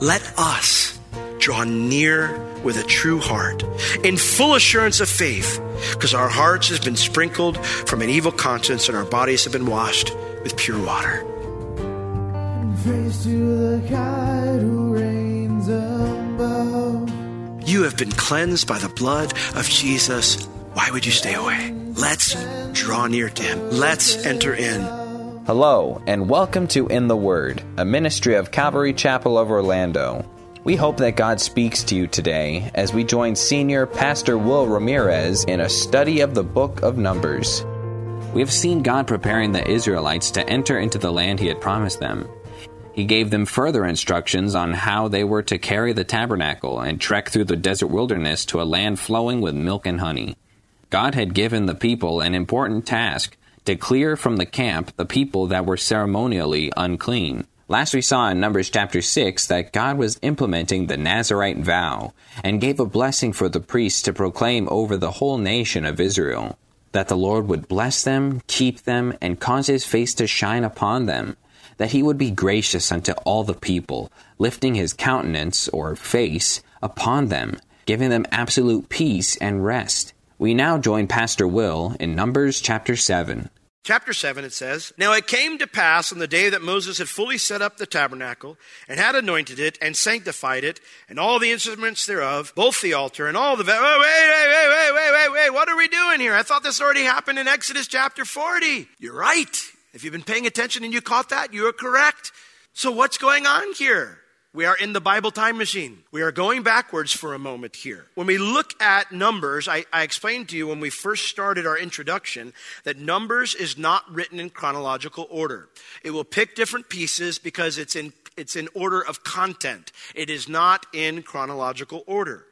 Let us draw near with a true heart, in full assurance of faith, because our hearts has been sprinkled from an evil conscience and our bodies have been washed with pure water. You have been cleansed by the blood of Jesus. Why would you stay away? Let's draw near to him. Let's enter in. Hello, and welcome to In the Word, a ministry of Calvary Chapel of Orlando. We hope that God speaks to you today as we join Senior Pastor Will Ramirez in a study of the book of Numbers. We have seen God preparing the Israelites to enter into the land He had promised them. He gave them further instructions on how they were to carry the tabernacle and trek through the desert wilderness to a land flowing with milk and honey. God had given the people an important task to clear from the camp the people that were ceremonially unclean. Last we saw in Numbers chapter 6 that God was implementing the Nazarite vow and gave a blessing for the priests to proclaim over the whole nation of Israel that the Lord would bless them, keep them, and cause his face to shine upon them, that he would be gracious unto all the people, lifting his countenance or face upon them, giving them absolute peace and rest. We now join Pastor Will in Numbers chapter 7. Chapter 7, it says, Now it came to pass on the day that Moses had fully set up the tabernacle, and had anointed it, and sanctified it, and all the instruments thereof, both the altar and all the. Wait, wait, wait, wait, wait, wait, wait. What are we doing here? I thought this already happened in Exodus chapter 40. You're right. If you've been paying attention and you caught that, you are correct. So what's going on here? We are in the Bible time machine. We are going backwards for a moment here. When we look at Numbers, I, I, explained to you when we first started our introduction that Numbers is not written in chronological order. It will pick different pieces because it's in, it's in order of content. It is not in chronological order.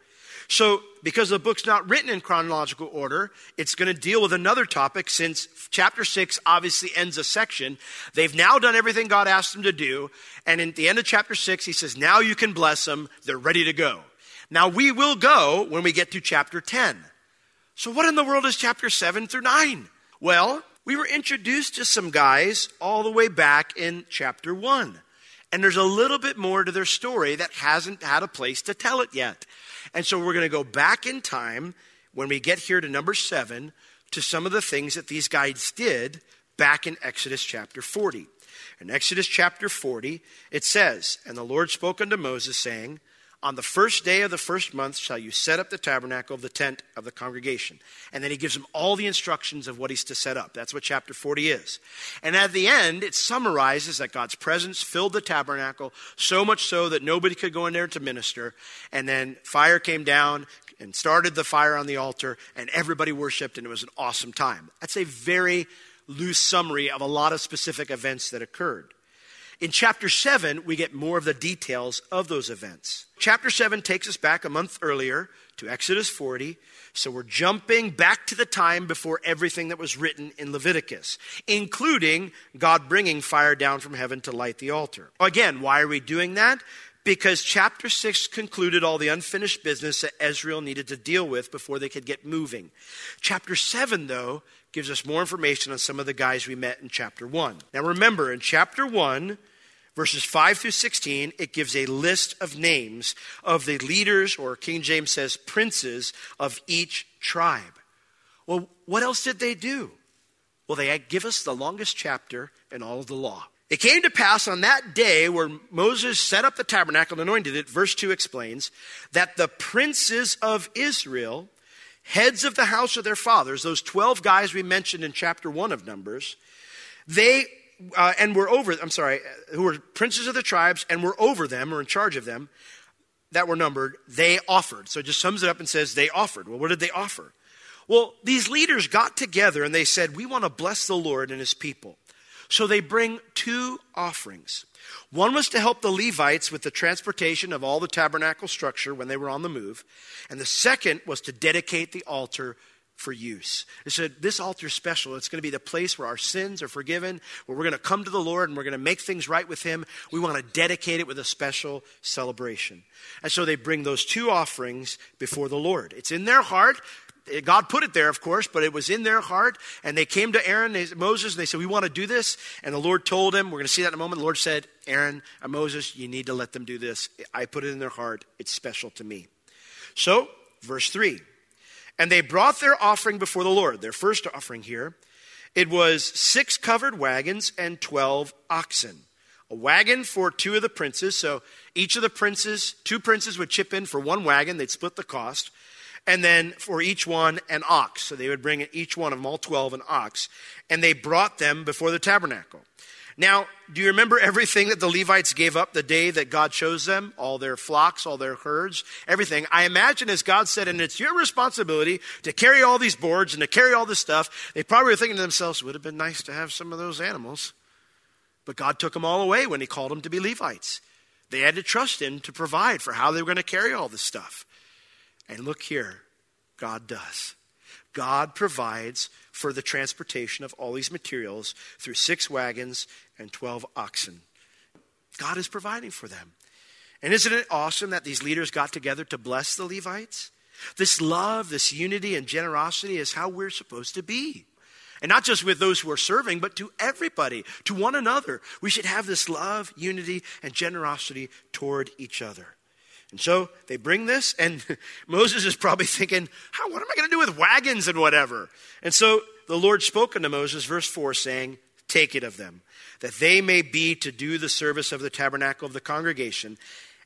So, because the book's not written in chronological order, it's going to deal with another topic since chapter 6 obviously ends a section. They've now done everything God asked them to do. And at the end of chapter 6, he says, Now you can bless them. They're ready to go. Now we will go when we get to chapter 10. So, what in the world is chapter 7 through 9? Well, we were introduced to some guys all the way back in chapter 1. And there's a little bit more to their story that hasn't had a place to tell it yet. And so we're going to go back in time when we get here to number seven to some of the things that these guides did back in Exodus chapter 40. In Exodus chapter 40, it says, And the Lord spoke unto Moses, saying, on the first day of the first month shall you set up the tabernacle of the tent of the congregation. And then he gives him all the instructions of what he's to set up. That's what chapter 40 is. And at the end, it summarizes that God's presence filled the tabernacle so much so that nobody could go in there to minister. And then fire came down and started the fire on the altar, and everybody worshiped, and it was an awesome time. That's a very loose summary of a lot of specific events that occurred. In chapter 7, we get more of the details of those events. Chapter 7 takes us back a month earlier to Exodus 40. So we're jumping back to the time before everything that was written in Leviticus, including God bringing fire down from heaven to light the altar. Again, why are we doing that? Because chapter 6 concluded all the unfinished business that Israel needed to deal with before they could get moving. Chapter 7, though, gives us more information on some of the guys we met in chapter 1. Now remember, in chapter 1, verses 5 through 16, it gives a list of names of the leaders, or King James says princes, of each tribe. Well, what else did they do? Well, they give us the longest chapter in all of the law. It came to pass on that day where Moses set up the tabernacle and anointed it, verse 2 explains, that the princes of Israel, heads of the house of their fathers, those 12 guys we mentioned in chapter 1 of Numbers, they uh, and were over, I'm sorry, who were princes of the tribes and were over them or in charge of them that were numbered, they offered. So it just sums it up and says they offered. Well, what did they offer? Well, these leaders got together and they said, We want to bless the Lord and his people. So they bring two offerings. One was to help the Levites with the transportation of all the tabernacle structure when they were on the move, and the second was to dedicate the altar for use. They said, This altar is special. It's going to be the place where our sins are forgiven, where we're going to come to the Lord and we're going to make things right with Him. We want to dedicate it with a special celebration. And so they bring those two offerings before the Lord. It's in their heart. Eh, God put it there, of course, but it was in their heart. And they came to Aaron, they, Moses, and they said, We want to do this. And the Lord told him, We're going to see that in a moment. The Lord said, Aaron and Moses, you need to let them do this. I put it in their heart. It's special to me. So, verse 3 And they brought their offering before the Lord, their first offering here. It was six covered wagons and 12 oxen. A wagon for two of the princes. So each of the princes, two princes would chip in for one wagon. They'd split the cost and then for each one an ox. So they would bring each one of them, all 12, an ox, and they brought them before the tabernacle. Now, do you remember everything that the Levites gave up the day that God chose them? All their flocks, all their herds, everything. I imagine as God said, and it's your responsibility to carry all these boards and to carry all this stuff, they probably were thinking to themselves, would have been nice to have some of those animals. But God took them all away when He called them to be Levites. They had to trust Him to provide for how they were going to carry all this stuff. And look here, God does. God provides for the transportation of all these materials through six wagons and 12 oxen. God is providing for them. And isn't it awesome that these leaders got together to bless the Levites? This love, this unity, and generosity is how we're supposed to be. And not just with those who are serving, but to everybody, to one another. We should have this love, unity, and generosity toward each other. And so they bring this, and Moses is probably thinking, How, What am I going to do with wagons and whatever? And so the Lord spoke unto Moses, verse 4, saying, Take it of them, that they may be to do the service of the tabernacle of the congregation.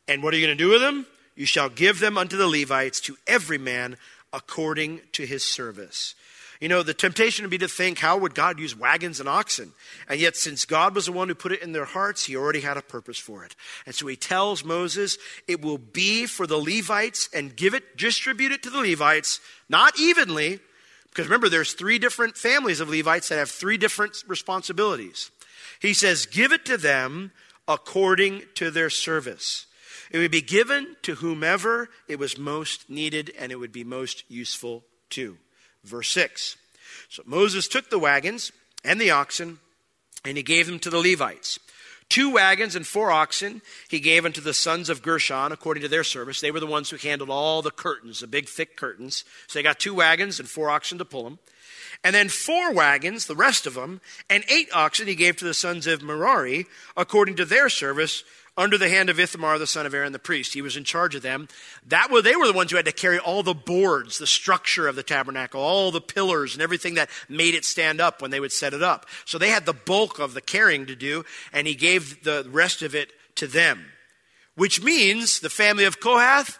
And what are you going to do with them? You shall give them unto the Levites, to every man according to his service. You know, the temptation would be to think, how would God use wagons and oxen? And yet, since God was the one who put it in their hearts, he already had a purpose for it. And so he tells Moses, it will be for the Levites and give it, distribute it to the Levites, not evenly, because remember, there's three different families of Levites that have three different responsibilities. He says, give it to them according to their service. It would be given to whomever it was most needed and it would be most useful to. Verse 6. So Moses took the wagons and the oxen, and he gave them to the Levites. Two wagons and four oxen he gave unto the sons of Gershon according to their service. They were the ones who handled all the curtains, the big thick curtains. So they got two wagons and four oxen to pull them. And then four wagons, the rest of them, and eight oxen he gave to the sons of Merari according to their service under the hand of Ithamar, the son of Aaron the priest. He was in charge of them. That were, they were the ones who had to carry all the boards, the structure of the tabernacle, all the pillars, and everything that made it stand up when they would set it up. So they had the bulk of the carrying to do, and he gave the rest of it to them. Which means the family of Kohath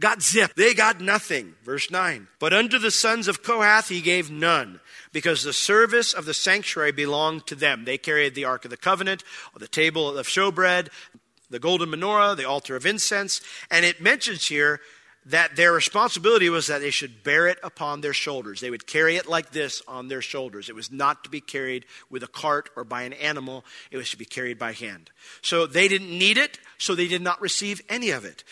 got zip. They got nothing. Verse 9. But unto the sons of Kohath he gave none because the service of the sanctuary belonged to them. They carried the Ark of the Covenant, the table of showbread, the golden menorah, the altar of incense, and it mentions here that their responsibility was that they should bear it upon their shoulders. They would carry it like this on their shoulders. It was not to be carried with a cart or by an animal, it was to be carried by hand. So they didn't need it, so they did not receive any of it.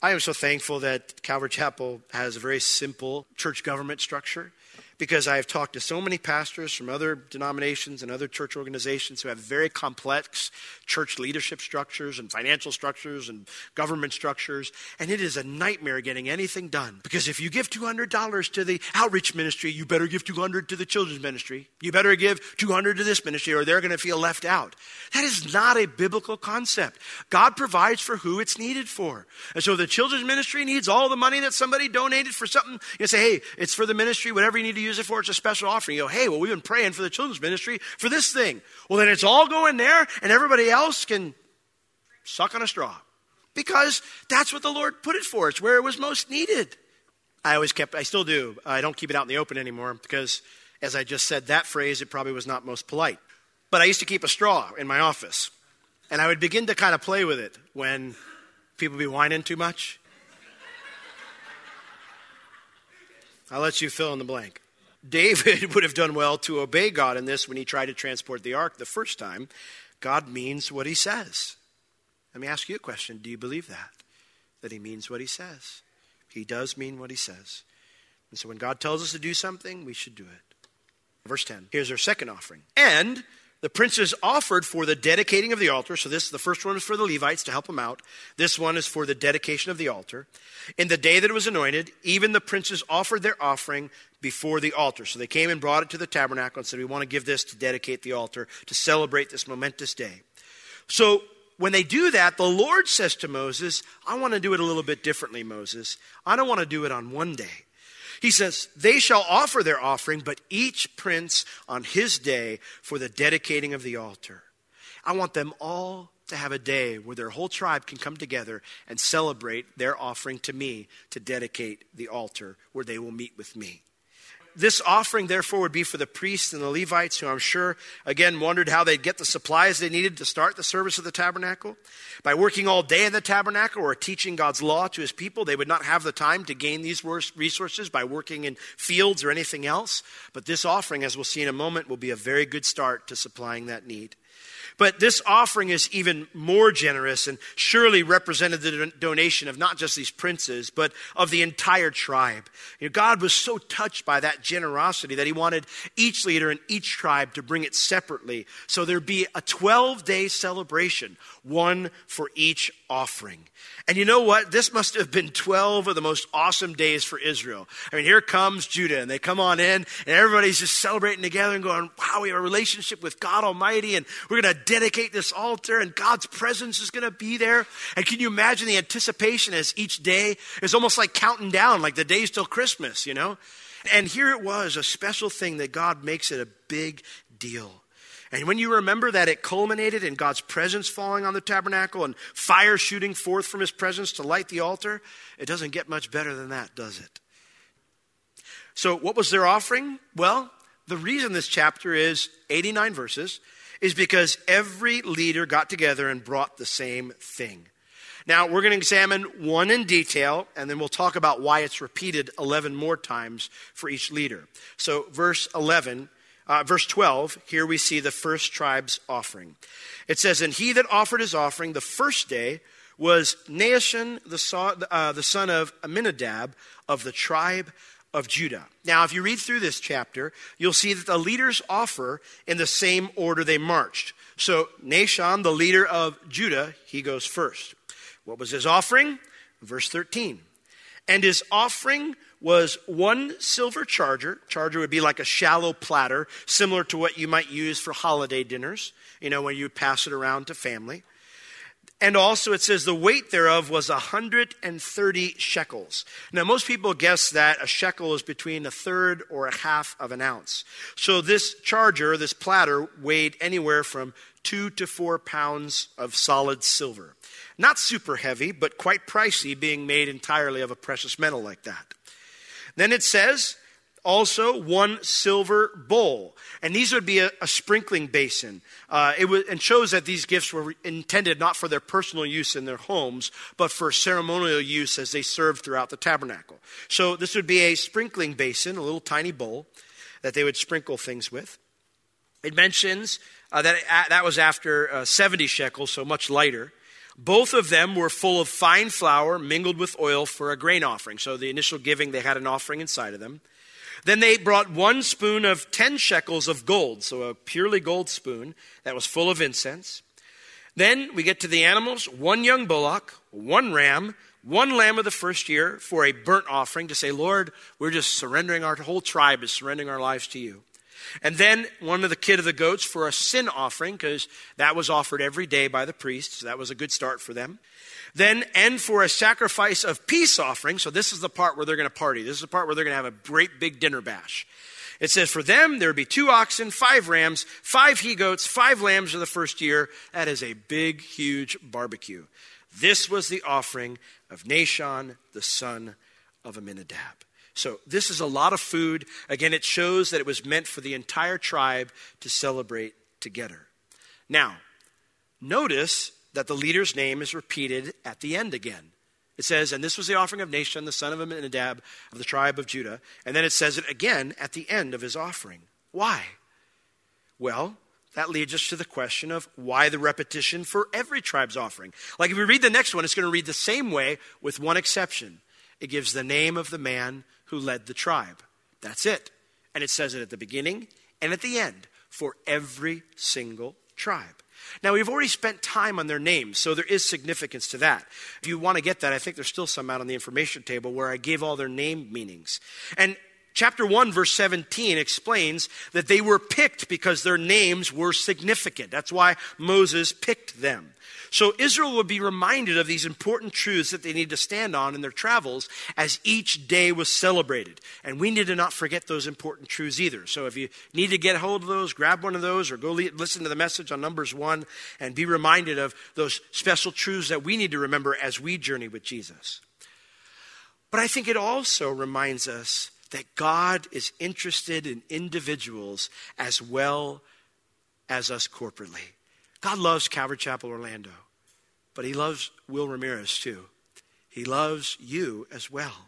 I am so thankful that Calvary Chapel has a very simple church government structure because I have talked to so many pastors from other denominations and other church organizations who have very complex church leadership structures and financial structures and government structures, and it is a nightmare getting anything done. Because if you give $200 to the outreach ministry, you better give 200 to the children's ministry. You better give 200 to this ministry or they're going to feel left out. That is not a biblical concept. God provides for who it's needed for. And so the children's ministry needs all the money that somebody donated for something. You say, hey, it's for the ministry, whatever you need to use it for, it's a special offering. You go, hey, well, we've been praying for the children's ministry for this thing. Well, then it's all going there, and everybody else can suck on a straw. Because that's what the Lord put it for. It's where it was most needed. I always kept, I still do. I don't keep it out in the open anymore because, as I just said that phrase, it probably was not most polite. But I used to keep a straw in my office. And I would begin to kind of play with it when people be whining too much. I'll let you fill in the blank. David would have done well to obey God in this when he tried to transport the ark the first time. God means what he says. Let me ask you a question. Do you believe that? That he means what he says? He does mean what he says. And so when God tells us to do something, we should do it. Verse 10. Here's our second offering. And the princes offered for the dedicating of the altar. So this is the first one is for the Levites to help them out. This one is for the dedication of the altar. In the day that it was anointed, even the princes offered their offering before the altar. So they came and brought it to the tabernacle and said, "We want to give this to dedicate the altar to celebrate this momentous day." So when they do that, the Lord says to Moses, "I want to do it a little bit differently, Moses. I don't want to do it on one day." He says, They shall offer their offering, but each prince on his day for the dedicating of the altar. I want them all to have a day where their whole tribe can come together and celebrate their offering to me to dedicate the altar where they will meet with me. This offering, therefore, would be for the priests and the Levites, who I'm sure, again, wondered how they'd get the supplies they needed to start the service of the tabernacle. By working all day in the tabernacle or teaching God's law to his people, they would not have the time to gain these resources by working in fields or anything else. But this offering, as we'll see in a moment, will be a very good start to supplying that need. But this offering is even more generous and surely represented the donation of not just these princes, but of the entire tribe. You know, God was so touched by that generosity that he wanted each leader in each tribe to bring it separately. So there'd be a 12 day celebration, one for each offering. And you know what? This must have been 12 of the most awesome days for Israel. I mean, here comes Judah, and they come on in, and everybody's just celebrating together and going, wow, we have a relationship with God Almighty, and we're going to dedicate this altar, and God's presence is going to be there. And can you imagine the anticipation as each day is almost like counting down, like the days till Christmas, you know? And here it was, a special thing that God makes it a big deal. And when you remember that it culminated in God's presence falling on the tabernacle and fire shooting forth from his presence to light the altar, it doesn't get much better than that, does it? So, what was their offering? Well, the reason this chapter is 89 verses is because every leader got together and brought the same thing. Now, we're going to examine one in detail, and then we'll talk about why it's repeated 11 more times for each leader. So, verse 11 uh, verse 12, here we see the first tribe's offering. It says, And he that offered his offering the first day was Nahshon, the, uh, the son of Amminadab of the tribe of Judah. Now, if you read through this chapter, you'll see that the leaders offer in the same order they marched. So, Nahshon, the leader of Judah, he goes first. What was his offering? Verse 13. And his offering was one silver charger. Charger would be like a shallow platter, similar to what you might use for holiday dinners, you know, when you pass it around to family. And also, it says the weight thereof was 130 shekels. Now, most people guess that a shekel is between a third or a half of an ounce. So, this charger, this platter, weighed anywhere from two to four pounds of solid silver. Not super heavy, but quite pricey, being made entirely of a precious metal like that. Then it says also one silver bowl. And these would be a, a sprinkling basin. Uh, it was, and shows that these gifts were intended not for their personal use in their homes, but for ceremonial use as they served throughout the tabernacle. So this would be a sprinkling basin, a little tiny bowl that they would sprinkle things with. It mentions uh, that uh, that was after uh, 70 shekels, so much lighter. Both of them were full of fine flour mingled with oil for a grain offering. So the initial giving, they had an offering inside of them. Then they brought one spoon of 10 shekels of gold, so a purely gold spoon that was full of incense. Then we get to the animals one young bullock, one ram, one lamb of the first year for a burnt offering to say, Lord, we're just surrendering, our whole tribe is surrendering our lives to you. And then one of the kid of the goats for a sin offering, because that was offered every day by the priests. So that was a good start for them. Then, and for a sacrifice of peace offering. So this is the part where they're going to party. This is the part where they're going to have a great big dinner bash. It says, For them, there would be two oxen, five rams, five he goats, five lambs of the first year. That is a big, huge barbecue. This was the offering of Nahshon, the son of Amminadab. So, this is a lot of food. Again, it shows that it was meant for the entire tribe to celebrate together. Now, notice that the leader's name is repeated at the end again. It says, and this was the offering of Nahshon, the son of Amminadab of the tribe of Judah. And then it says it again at the end of his offering. Why? Well, that leads us to the question of why the repetition for every tribe's offering. Like if we read the next one, it's going to read the same way with one exception. It gives the name of the man who led the tribe. That's it. And it says it at the beginning and at the end for every single tribe. Now, we've already spent time on their names, so there is significance to that. If you want to get that, I think there's still some out on the information table where I gave all their name meanings. And chapter 1, verse 17 explains that they were picked because their names were significant. That's why Moses picked them. So Israel would be reminded of these important truths that they need to stand on in their travels as each day was celebrated. And we need to not forget those important truths either. So if you need to get hold of those, grab one of those or go listen to the message on Numbers 1 and be reminded of those special truths that we need to remember as we journey with Jesus. But I think it also reminds us that God is interested in individuals as well as us corporately. God loves Calvary Chapel Orlando, but He loves Will Ramirez too. He loves you as well,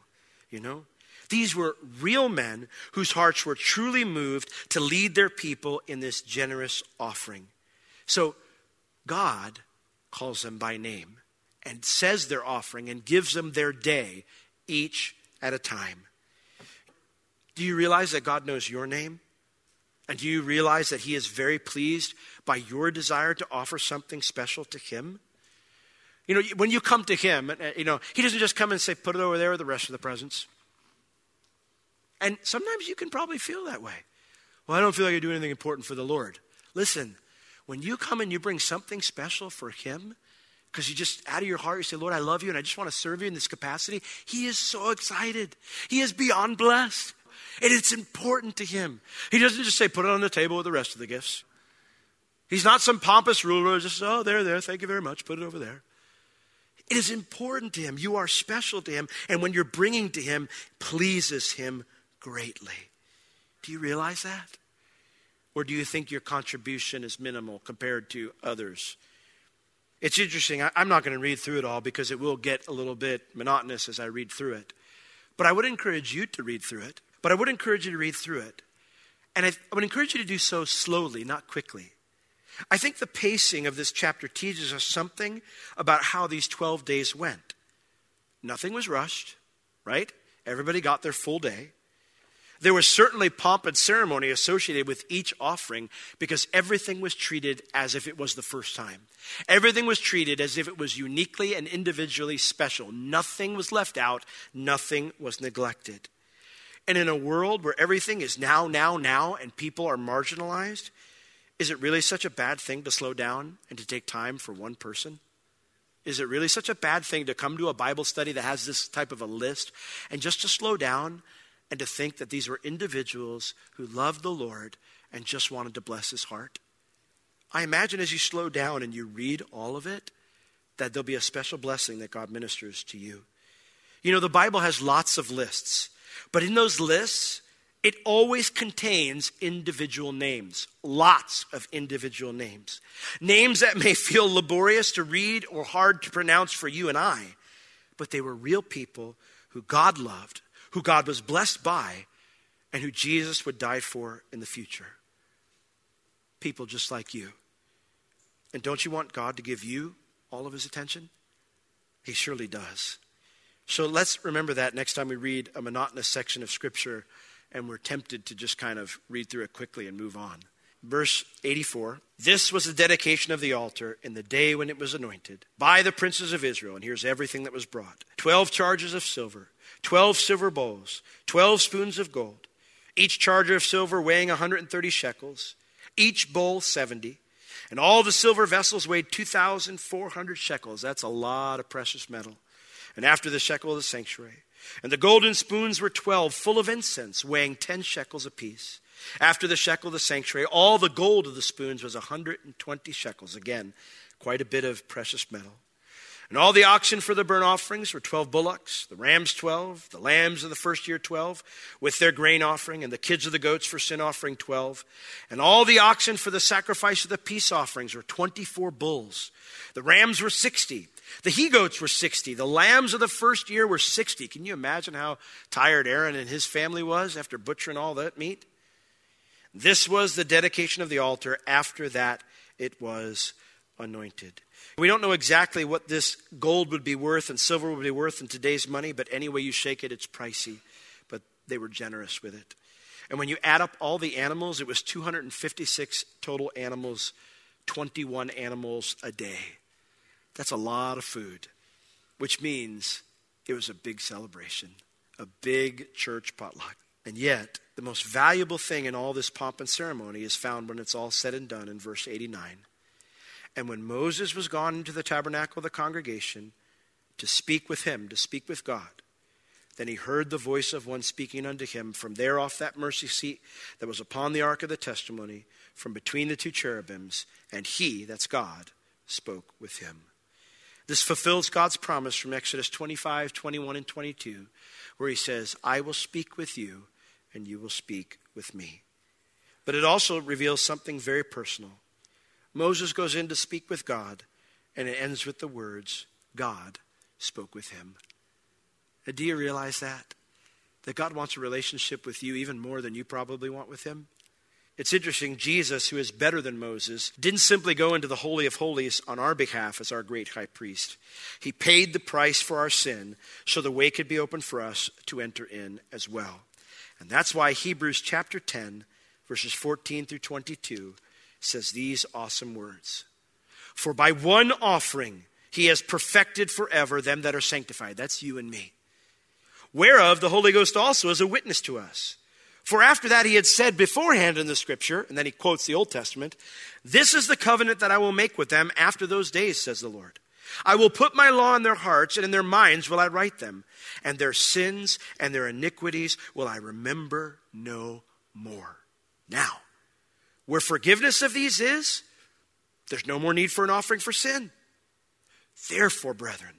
you know? These were real men whose hearts were truly moved to lead their people in this generous offering. So God calls them by name and says their offering and gives them their day, each at a time. Do you realize that God knows your name? And do you realize that He is very pleased by your desire to offer something special to Him? You know, when you come to Him, uh, you know, He doesn't just come and say, put it over there with the rest of the presents. And sometimes you can probably feel that way. Well, I don't feel like I do anything important for the Lord. Listen, when you come and you bring something special for Him, because you just out of your heart you say, Lord, I love you and I just want to serve you in this capacity, He is so excited. He is beyond blessed. And it's important to him. He doesn't just say, put it on the table with the rest of the gifts. He's not some pompous ruler, just, oh, there, there, thank you very much, put it over there. It is important to him. You are special to him. And when you're bringing to him, pleases him greatly. Do you realize that? Or do you think your contribution is minimal compared to others? It's interesting. I, am not going to read through it all because it will get a little bit monotonous as I read through it. But I would encourage you to read through it. But I would encourage you to read through it. And I, would encourage you to do so slowly, not quickly. I think the pacing of this chapter teaches us something about how these 12 days went. Nothing was rushed, right? Everybody got their full day. There was certainly pomp and ceremony associated with each offering because everything was treated as if it was the first time. Everything was treated as if it was uniquely and individually special. Nothing was left out, nothing was neglected. And in a world where everything is now, now, now, and people are marginalized, is it really such a bad thing to slow down and to take time for one person? Is it really such a bad thing to come to a Bible study that has this type of a list and just to slow down and to think that these were individuals who loved the Lord and just wanted to bless his heart? I imagine as you slow down and you read all of it, that there'll be a special blessing that God ministers to you. You know, the Bible has lots of lists. But in those lists, it always contains individual names, lots of individual names. Names that may feel laborious to read or hard to pronounce for you and I, but they were real people who God loved, who God was blessed by, and who Jesus would die for in the future. People just like you. And don't you want God to give you all of his attention? He surely does. So let's remember that next time we read a monotonous section of Scripture and we're tempted to just kind of read through it quickly and move on. Verse 84 This was the dedication of the altar in the day when it was anointed by the princes of Israel. And here's everything that was brought 12 charges of silver, 12 silver bowls, 12 spoons of gold, each charger of silver weighing 130 shekels, each bowl 70. And all the silver vessels weighed 2,400 shekels. That's a lot of precious metal and after the shekel of the sanctuary. And the golden spoons were twelve, full of incense, weighing ten shekels apiece. After the shekel of the sanctuary, all the gold of the spoons was a 120 shekels. Again, quite a bit of precious metal. And all the oxen for the burnt offerings were 12 bullocks, the rams 12, the lambs of the first year 12, with their grain offering, and the kids of the goats for sin offering 12. And all the oxen for the sacrifice of the peace offerings were 24 bulls. The rams were 60 The he goats were 60. The lambs of the first year were 60. Can you imagine how tired Aaron and his family was after butchering all that meat? This was the dedication of the altar. After that, it was anointed. We don't know exactly what this gold would be worth and silver would be worth in today's money, but any way you shake it, it's pricey. But they were generous with it. And when you add up all the animals, it was 256 total animals, 21 animals a day. That's a lot of food, which means it was a big celebration, a big church potluck. And yet, the most valuable thing in all this pomp and ceremony is found when it's all said and done in verse 89. And when Moses was gone into the tabernacle of the congregation to speak with him, to speak with God, then he heard the voice of one speaking unto him from there off that mercy seat that was upon the ark of the testimony, from between the two cherubims, and he, that's God, spoke with him. This fulfills God's promise from Exodus 25, 21, and 22, where he says, I will speak with you, and you will speak with me. But it also reveals something very personal. Moses goes in to speak with God, and it ends with the words, God spoke with him. Do you realize that? That God wants a relationship with you even more than you probably want with him? It's interesting, Jesus, who is better than Moses, didn't simply go into the Holy of Holies on our behalf as our great high priest. He paid the price for our sin so the way could be open for us to enter in as well. And that's why Hebrews chapter 10, verses 14 through 22, says these awesome words For by one offering he has perfected forever them that are sanctified. That's you and me. Whereof the Holy Ghost also is a witness to us. For after that, he had said beforehand in the scripture, and then he quotes the Old Testament, This is the covenant that I will make with them after those days, says the Lord. I will put my law in their hearts, and in their minds will I write them, and their sins and their iniquities will I remember no more. Now, where forgiveness of these is, there's no more need for an offering for sin. Therefore, brethren,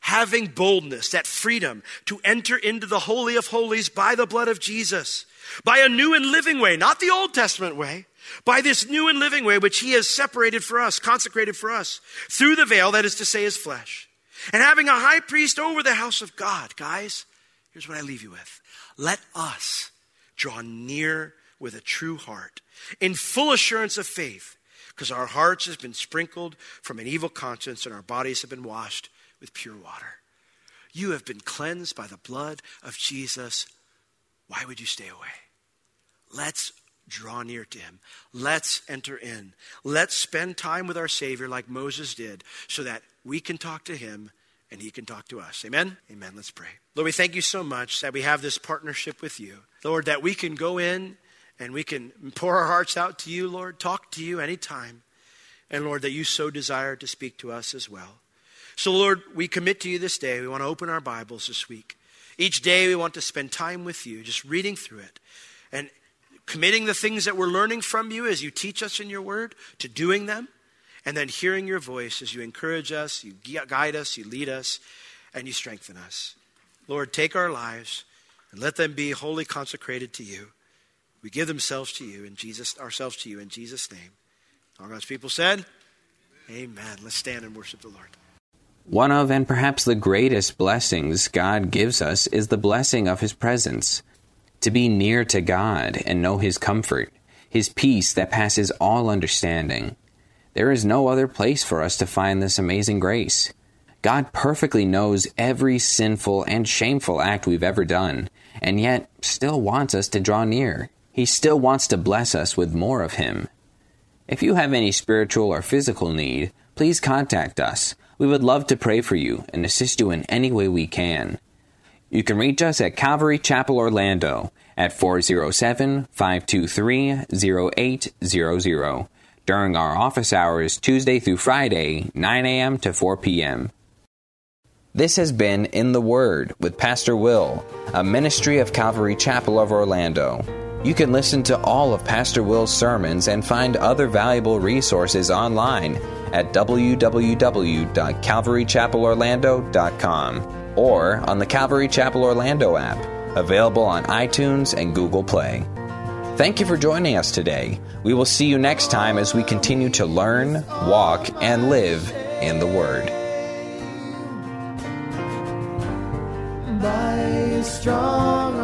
having boldness, that freedom to enter into the Holy of Holies by the blood of Jesus, by a new and living way, not the Old Testament way, by this new and living way which He has separated for us, consecrated for us, through the veil, that is to say, His flesh. And having a high priest over the house of God, guys, here's what I leave you with. Let us draw near with a true heart, in full assurance of faith, because our hearts have been sprinkled from an evil conscience and our bodies have been washed with pure water. You have been cleansed by the blood of Jesus. Why would you stay away? Let's draw near to him. Let's enter in. Let's spend time with our Savior like Moses did so that we can talk to him and he can talk to us. Amen? Amen. Let's pray. Lord, we thank you so much that we have this partnership with you. Lord, that we can go in and we can pour our hearts out to you, Lord, talk to you anytime. And Lord, that you so desire to speak to us as well. So, Lord, we commit to you this day. We want to open our Bibles this week. Each day we want to spend time with you, just reading through it and committing the things that we're learning from you as you teach us in your word to doing them, and then hearing your voice as you encourage us, you guide us, you lead us, and you strengthen us. Lord, take our lives and let them be wholly consecrated to you. We give themselves to you in Jesus, ourselves to you in Jesus' name. All God's people said, Amen. Amen. Let's stand and worship the Lord. One of, and perhaps the greatest blessings God gives us is the blessing of His presence. To be near to God and know His comfort, His peace that passes all understanding. There is no other place for us to find this amazing grace. God perfectly knows every sinful and shameful act we've ever done, and yet still wants us to draw near. He still wants to bless us with more of Him. If you have any spiritual or physical need, please contact us. We would love to pray for you and assist you in any way we can. You can reach us at Calvary Chapel Orlando at 407 523 0800 during our office hours Tuesday through Friday, 9 a.m. to 4 p.m. This has been In the Word with Pastor Will, a ministry of Calvary Chapel of Orlando. You can listen to all of Pastor Will's sermons and find other valuable resources online at www.calvarychapelorlando.com or on the Calvary Chapel Orlando app, available on iTunes and Google Play. Thank you for joining us today. We will see you next time as we continue to learn, walk, and live in the Word. Strong